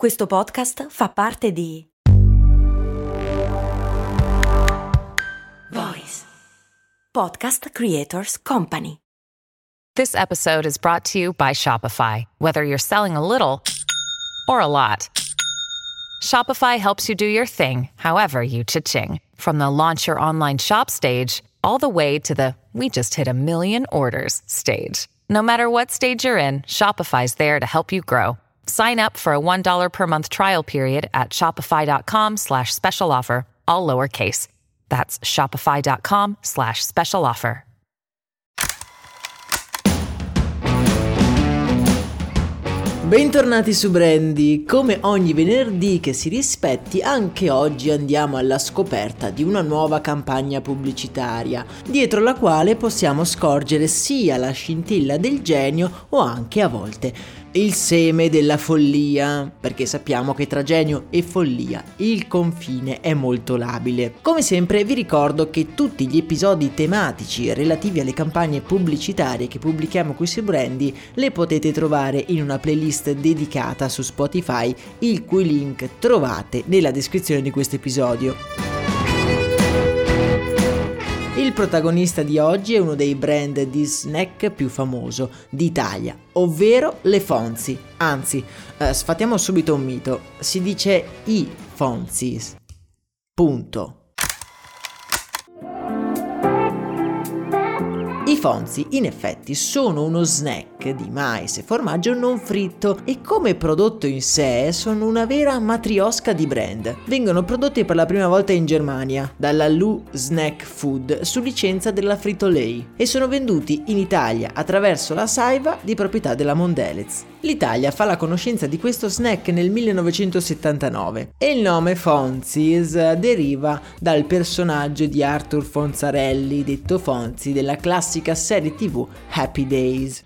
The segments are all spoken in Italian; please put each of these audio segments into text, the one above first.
Questo podcast fa parte di Voice Podcast Creators Company. This episode is brought to you by Shopify. Whether you're selling a little or a lot, Shopify helps you do your thing, however you cha-ching. From the launch your online shop stage, all the way to the we just hit a million orders stage. No matter what stage you're in, Shopify's there to help you grow. Sign up for a $1 per month trial period at shopify.com slash special offer, all lowercase. That's shopify.com slash special offer. Bentornati su Brandy, come ogni venerdì che si rispetti, anche oggi andiamo alla scoperta di una nuova campagna pubblicitaria, dietro la quale possiamo scorgere sia la scintilla del genio o anche a volte il seme della follia, perché sappiamo che tra genio e follia il confine è molto labile. Come sempre vi ricordo che tutti gli episodi tematici relativi alle campagne pubblicitarie che pubblichiamo qui su Brandy le potete trovare in una playlist dedicata su Spotify, il cui link trovate nella descrizione di questo episodio. Protagonista di oggi è uno dei brand di snack più famoso d'Italia, ovvero le Fonzi. Anzi, eh, sfatiamo subito un mito, si dice i Fonzis. Punto. Fonzi in effetti sono uno snack di mais e formaggio non fritto e come prodotto in sé sono una vera matriosca di brand. Vengono prodotti per la prima volta in Germania dalla Lu Snack Food su licenza della Frito-Lay e sono venduti in Italia attraverso la Saiva di proprietà della Mondelez. L'Italia fa la conoscenza di questo snack nel 1979 e il nome Fonzis deriva dal personaggio di Arthur Fonzarelli, detto Fonzi, della classica serie tv happy days.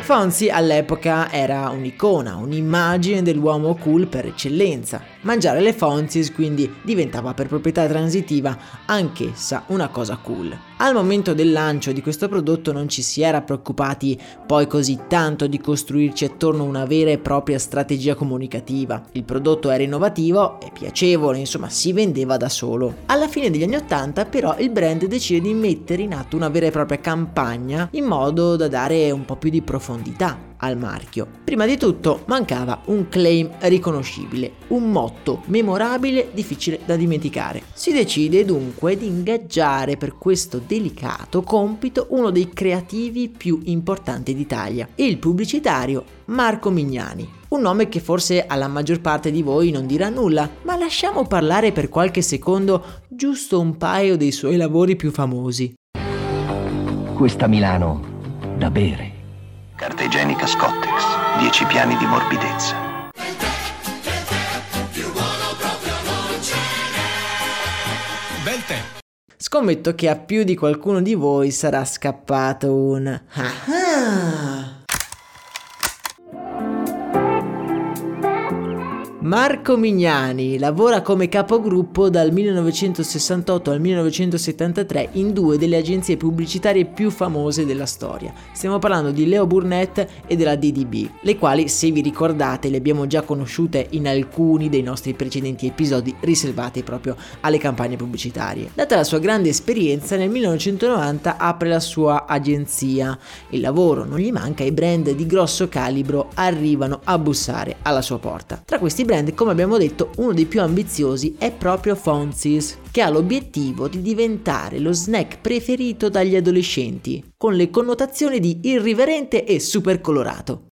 Fonzi all'epoca era un'icona, un'immagine dell'uomo cool per eccellenza. Mangiare le Fonzis quindi diventava per proprietà transitiva anch'essa una cosa cool. Al momento del lancio di questo prodotto non ci si era preoccupati poi così tanto di costruirci attorno una vera e propria strategia comunicativa. Il prodotto era innovativo e piacevole, insomma si vendeva da solo. Alla fine degli anni 80 però il brand decide di mettere in atto una vera e propria campagna in modo da dare un po' più di profondità al marchio. Prima di tutto mancava un claim riconoscibile, un motto memorabile difficile da dimenticare. Si decide dunque di ingaggiare per questo delicato compito uno dei creativi più importanti d'Italia, il pubblicitario Marco Mignani. Un nome che forse alla maggior parte di voi non dirà nulla, ma lasciamo parlare per qualche secondo giusto un paio dei suoi lavori più famosi. Questa Milano da bere Carta igienica Scottex, 10 piani di morbidezza. Bel tè. Scommetto che a più di qualcuno di voi sarà scappato un ah ah Marco Mignani lavora come capogruppo dal 1968 al 1973 in due delle agenzie pubblicitarie più famose della storia. Stiamo parlando di Leo Burnett e della DDB, le quali, se vi ricordate, le abbiamo già conosciute in alcuni dei nostri precedenti episodi riservati proprio alle campagne pubblicitarie. Data la sua grande esperienza, nel 1990 apre la sua agenzia. Il lavoro non gli manca e brand di grosso calibro arrivano a bussare alla sua porta. Tra questi brand brand, come abbiamo detto, uno dei più ambiziosi è proprio Fonzis, che ha l'obiettivo di diventare lo snack preferito dagli adolescenti, con le connotazioni di irriverente e super colorato.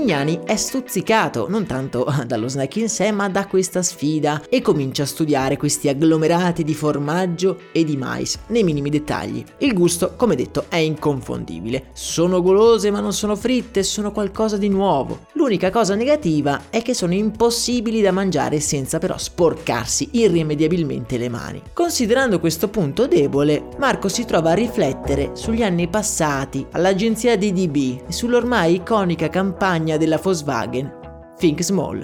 Mignani è stuzzicato non tanto dallo snack in sé ma da questa sfida e comincia a studiare questi agglomerati di formaggio e di mais nei minimi dettagli. Il gusto, come detto, è inconfondibile. Sono golose ma non sono fritte, sono qualcosa di nuovo. L'unica cosa negativa è che sono impossibili da mangiare senza però sporcarsi irrimediabilmente le mani. Considerando questo punto debole, Marco si trova a riflettere sugli anni passati all'agenzia DDB e sull'ormai iconica campagna della Volkswagen Think Small.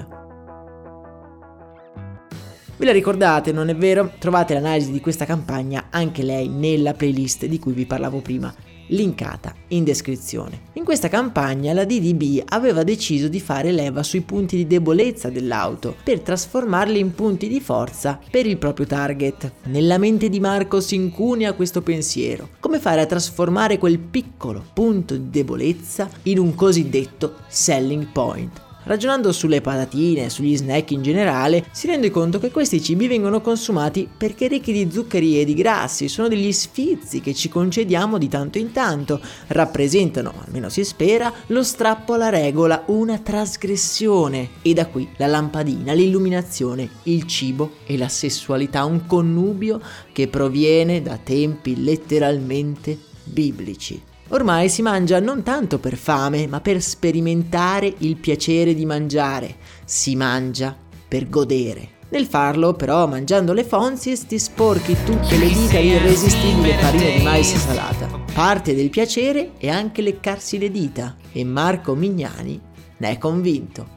Ve la ricordate, non è vero? Trovate l'analisi di questa campagna anche lei nella playlist di cui vi parlavo prima linkata in descrizione. In questa campagna la DDB aveva deciso di fare leva sui punti di debolezza dell'auto per trasformarli in punti di forza per il proprio target. Nella mente di Marco si incunia questo pensiero. Come fare a trasformare quel piccolo punto di debolezza in un cosiddetto selling point? Ragionando sulle patatine, sugli snack in generale, si rende conto che questi cibi vengono consumati perché ricchi di zuccheri e di grassi, sono degli sfizi che ci concediamo di tanto in tanto, rappresentano, almeno si spera, lo strappo alla regola, una trasgressione. E da qui la lampadina, l'illuminazione, il cibo e la sessualità, un connubio che proviene da tempi letteralmente biblici. Ormai si mangia non tanto per fame, ma per sperimentare il piacere di mangiare. Si mangia per godere. Nel farlo, però, mangiando le fonzis, ti sporchi tutte le dita irresistibili farina di mais salata. Parte del piacere è anche leccarsi le dita, e Marco Mignani ne è convinto.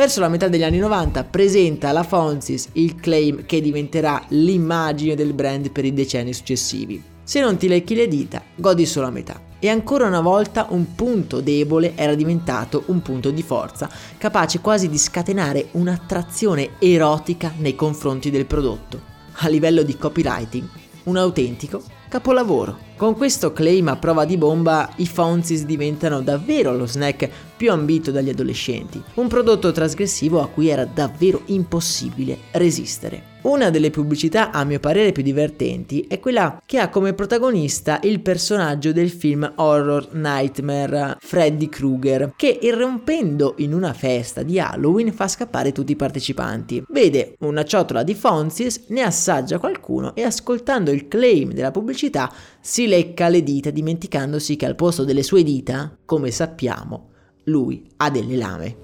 Verso la metà degli anni 90 presenta alla Fonsis il claim che diventerà l'immagine del brand per i decenni successivi. Se non ti lecchi le dita, godi solo a metà. E ancora una volta un punto debole era diventato un punto di forza, capace quasi di scatenare un'attrazione erotica nei confronti del prodotto. A livello di copywriting, un autentico capolavoro. Con questo claim a prova di bomba, i Fonzis diventano davvero lo snack più ambito dagli adolescenti, un prodotto trasgressivo a cui era davvero impossibile resistere. Una delle pubblicità a mio parere più divertenti è quella che ha come protagonista il personaggio del film horror Nightmare Freddy Krueger, che irrompendo in una festa di Halloween fa scappare tutti i partecipanti. Vede una ciotola di Fonzis, ne assaggia qualcuno e ascoltando il claim della pubblicità si lecca le dita dimenticandosi che al posto delle sue dita, come sappiamo, lui ha delle lame.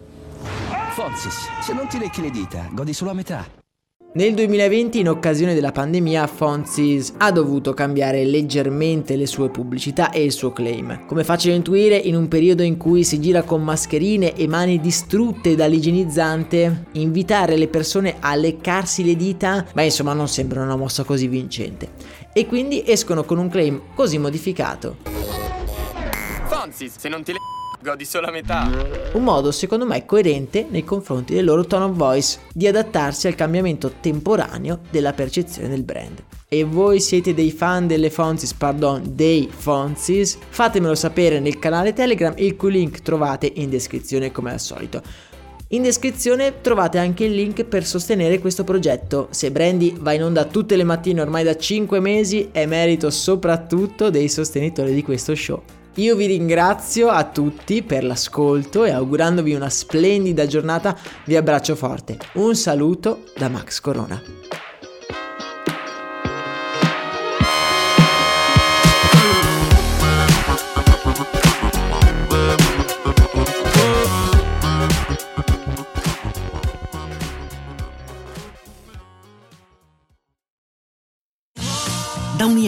Fonzis, se non ti lecchi le dita, godi solo a metà. Nel 2020, in occasione della pandemia, Fonzis ha dovuto cambiare leggermente le sue pubblicità e il suo claim. Come facile intuire, in un periodo in cui si gira con mascherine e mani distrutte dall'igienizzante, invitare le persone a leccarsi le dita, beh insomma non sembra una mossa così vincente. E quindi escono con un claim così modificato. Fonzis, se non ti le godi solo a metà. Un modo secondo me coerente nei confronti del loro tone of voice, di adattarsi al cambiamento temporaneo della percezione del brand. E voi siete dei fan delle Fonzis, pardon, dei Fonzis? Fatemelo sapere nel canale Telegram, il cui link trovate in descrizione come al solito. In descrizione trovate anche il link per sostenere questo progetto. Se Brandy va in onda tutte le mattine ormai da 5 mesi, è merito soprattutto dei sostenitori di questo show. Io vi ringrazio a tutti per l'ascolto e augurandovi una splendida giornata vi abbraccio forte. Un saluto da Max Corona.